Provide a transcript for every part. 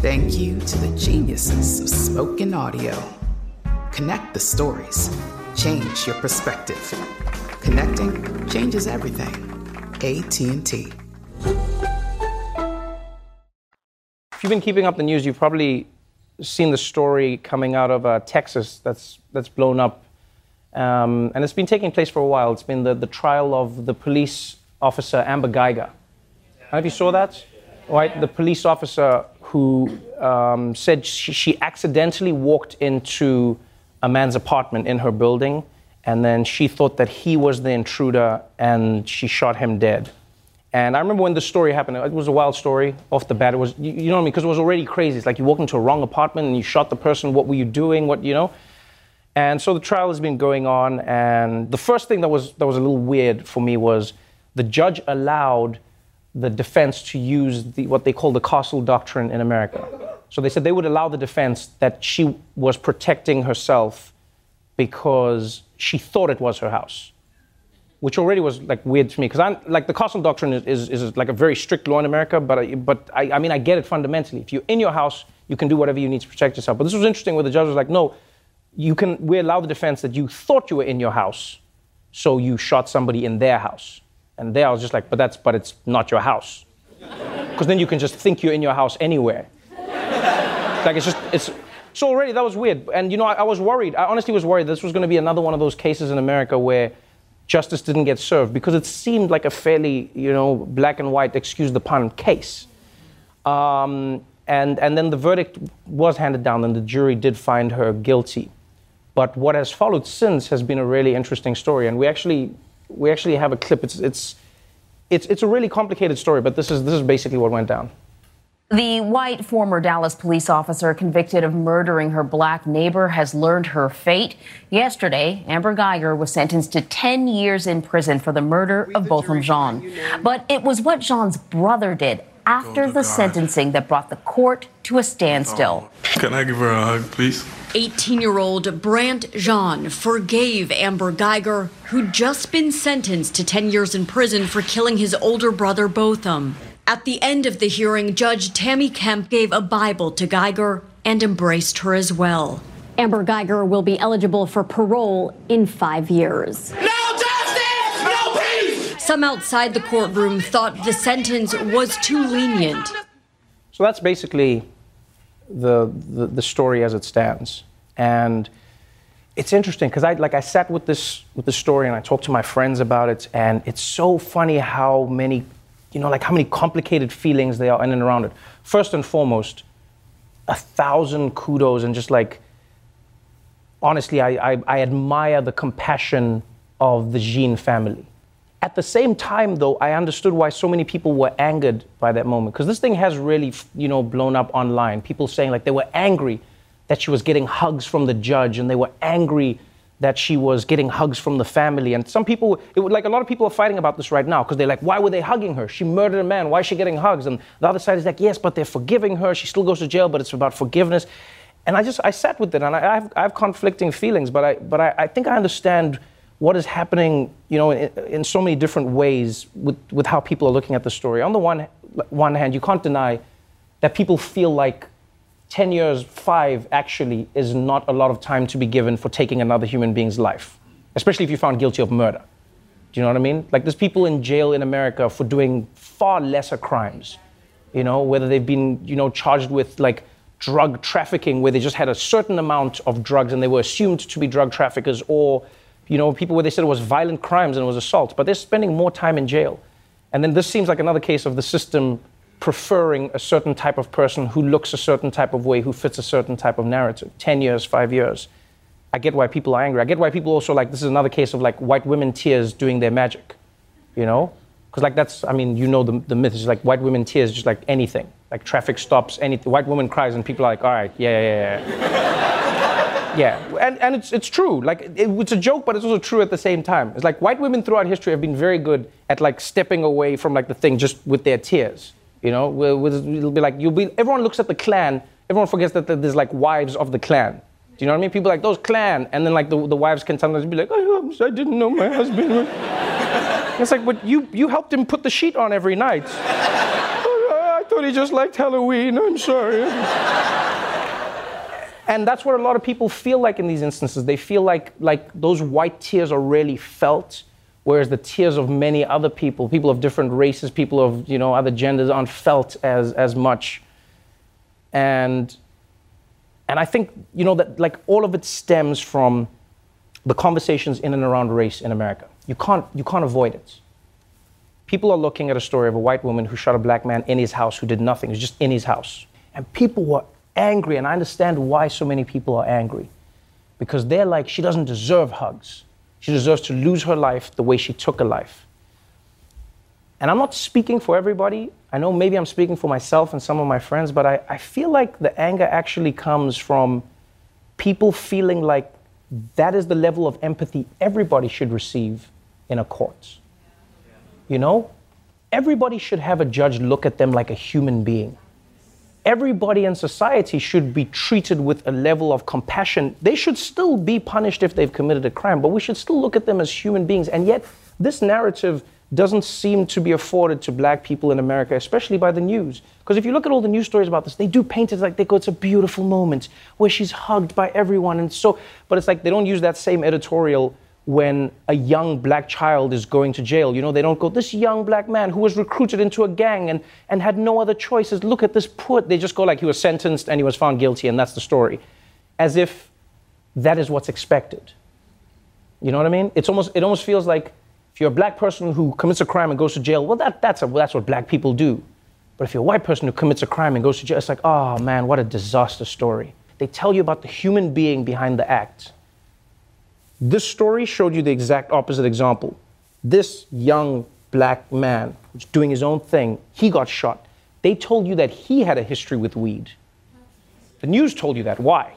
Thank you to the geniuses of spoken audio. Connect the stories. Change your perspective. Connecting changes everything. AT&T. If you've been keeping up the news, you've probably seen the story coming out of uh, Texas that's that's blown up, um, and it's been taking place for a while. It's been the, the trial of the police officer Amber Guyger. Have you saw that? Right, the police officer who um, said she, she accidentally walked into a man's apartment in her building, and then she thought that he was the intruder, and she shot him dead. And I remember when the story happened, it was a wild story off the bat. It was, you, you know what I mean? Because it was already crazy. It's like you walked into a wrong apartment and you shot the person. What were you doing? What, you know? And so the trial has been going on. And the first thing that was, that was a little weird for me was the judge allowed the defense to use the, what they call the castle doctrine in America. So they said they would allow the defense that she was protecting herself because she thought it was her house which already was like weird to me because I'm like the castle doctrine is, is, is, like a very strict law in America, but I, but I, I mean I get it fundamentally. If you're in your house, you can do whatever you need to protect yourself. But this was interesting where the judge was like, no, you can we allow the defense that you thought you were in your house, so you shot somebody in their house, and there I was just like, but that's but it's not your house, because then you can just think you're in your house anywhere. like it's just it's. So already that was weird, and you know I, I was worried. I honestly was worried this was going to be another one of those cases in America where justice didn't get served because it seemed like a fairly, you know, black and white, excuse the pun, case. Um, and, and then the verdict was handed down and the jury did find her guilty. But what has followed since has been a really interesting story. And we actually, we actually have a clip. It's, it's, it's, it's a really complicated story, but this is, this is basically what went down. The white former Dallas police officer convicted of murdering her black neighbor has learned her fate. Yesterday, Amber Guyger was sentenced to 10 years in prison for the murder of Botham Jean. But it was what Jean's brother did after the sentencing that brought the court to a standstill. Can I give her a hug, please? 18 year old Brandt Jean forgave Amber Guyger, who'd just been sentenced to 10 years in prison for killing his older brother Botham. At the end of the hearing, Judge Tammy Kemp gave a Bible to Guyger and embraced her as well. Amber Guyger will be eligible for parole in five years. No justice, no peace! Some outside the courtroom thought the sentence was too lenient. So that's basically the, the, the story as it stands. And it's interesting because I like I sat with this with the story and I talked to my friends about it, and it's so funny how many you know, like how many complicated feelings there are in and around it. First and foremost, a thousand kudos and just like, honestly, I, I, I admire the compassion of the Jean family. At the same time, though, I understood why so many people were angered by that moment because this thing has really, you know, blown up online. People saying like they were angry that she was getting hugs from the judge and they were angry that she was getting hugs from the family. And some people, it like a lot of people are fighting about this right now because they're like, why were they hugging her? She murdered a man. Why is she getting hugs? And the other side is like, yes, but they're forgiving her. She still goes to jail, but it's about forgiveness. And I just, I sat with it and I, I, have, I have, conflicting feelings, but I, but I, I, think I understand what is happening, you know, in, in so many different ways with, with how people are looking at the story. On the one, one hand, you can't deny that people feel like 10 years, five actually, is not a lot of time to be given for taking another human being's life. especially if you're found guilty of murder. Do you know what I mean? Like there's people in jail in America for doing far lesser crimes. You know, whether they've been, you know, charged with like drug trafficking where they just had a certain amount of drugs and they were assumed to be drug traffickers or, you know, people where they said it was violent crimes and it was assault, but they're spending more time in jail. And then this seems like another case of the system preferring a certain type of person who looks a certain type of way, who fits a certain type of narrative. 10 years, five years. I get why people are angry. I get why people also like this is another case of like white women tears doing their magic, you know? Because like that's, I mean, you know the, the myth is like white women tears just like anything, like traffic stops, anything. White woman cries and people are like, all right, yeah, yeah, yeah. Yeah, and, and it's, it's true. Like it, it's a joke, but it's also true at the same time. It's like white women throughout history have been very good at like stepping away from like the thing just with their tears. You know, it'll be like you'll be. Everyone looks at the Klan. Everyone forgets that there's like wives of the Klan. Do you know what I mean? People like those Klan, and then like the, the wives can sometimes be like, oh, I didn't know my husband. it's like, but you you helped him put the sheet on every night. I thought he just liked Halloween. I'm sorry. And that's what a lot of people feel like in these instances. They feel like like those white tears are really felt whereas the tears of many other people, people of different races, people of you know other genders, aren't felt as as much. And and I think you know that like all of it stems from the conversations in and around race in America. You can't you can't avoid it. People are looking at a story of a white woman who shot a black man in his house who did nothing. He was just in his house. And people were angry, and I understand why so many people are angry. Because they're like, she doesn't deserve hugs. She deserves to lose her life the way she took a life. And I'm not speaking for everybody. I know maybe I'm speaking for myself and some of my friends, but I, I feel like the anger actually comes from people feeling like that is the level of empathy everybody should receive in a court. You know? Everybody should have a judge look at them like a human being everybody in society should be treated with a level of compassion. They should still be punished if they've committed a crime, but we should still look at them as human beings. And yet, this narrative doesn't seem to be afforded to black people in America, especially by the news. Because if you look at all the news stories about this, they do paint it like they go, it's a beautiful moment where she's hugged by everyone. And so, but it's like they don't use that same editorial when a young black child is going to jail. You know, they don't go, this young black man who was recruited into a gang and, and had no other choices, look at this poor. They just go like he was sentenced and he was found guilty, and that's the story. As if that is what's expected. You know what I mean? It's almost, it almost feels like if you're a black person who commits a crime and goes to jail, well, that, that's, a, that's what black people do. But if you're a white person who commits a crime and goes to jail, it's like, oh man, what a disaster story. They tell you about the human being behind the act this story showed you the exact opposite example. This young black man was doing his own thing. He got shot. They told you that he had a history with weed. The news told you that. Why?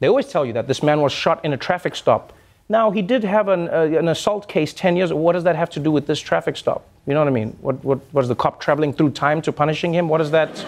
They always tell you that this man was shot in a traffic stop. Now, he did have an, uh, an assault case 10 years. What does that have to do with this traffic stop? You know what I mean? What, what was the cop traveling through time to punishing him? What is that?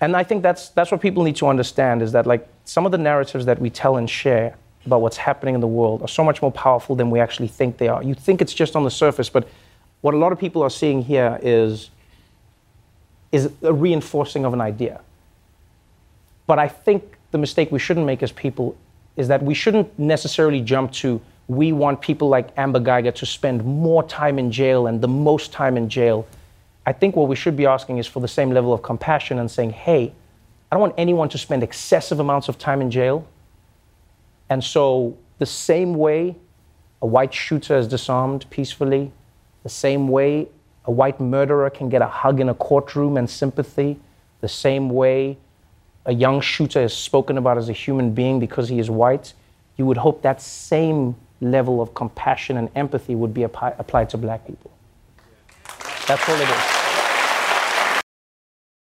and I think that's, that's what people need to understand is that, like, some of the narratives that we tell and share about what's happening in the world are so much more powerful than we actually think they are. You think it's just on the surface, but what a lot of people are seeing here is, is a reinforcing of an idea. But I think the mistake we shouldn't make as people is that we shouldn't necessarily jump to we want people like Amber Guyger to spend more time in jail and the most time in jail. I think what we should be asking is for the same level of compassion and saying, hey, I don't want anyone to spend excessive amounts of time in jail. And so, the same way a white shooter is disarmed peacefully, the same way a white murderer can get a hug in a courtroom and sympathy, the same way a young shooter is spoken about as a human being because he is white, you would hope that same level of compassion and empathy would be applied to black people. That's all it is.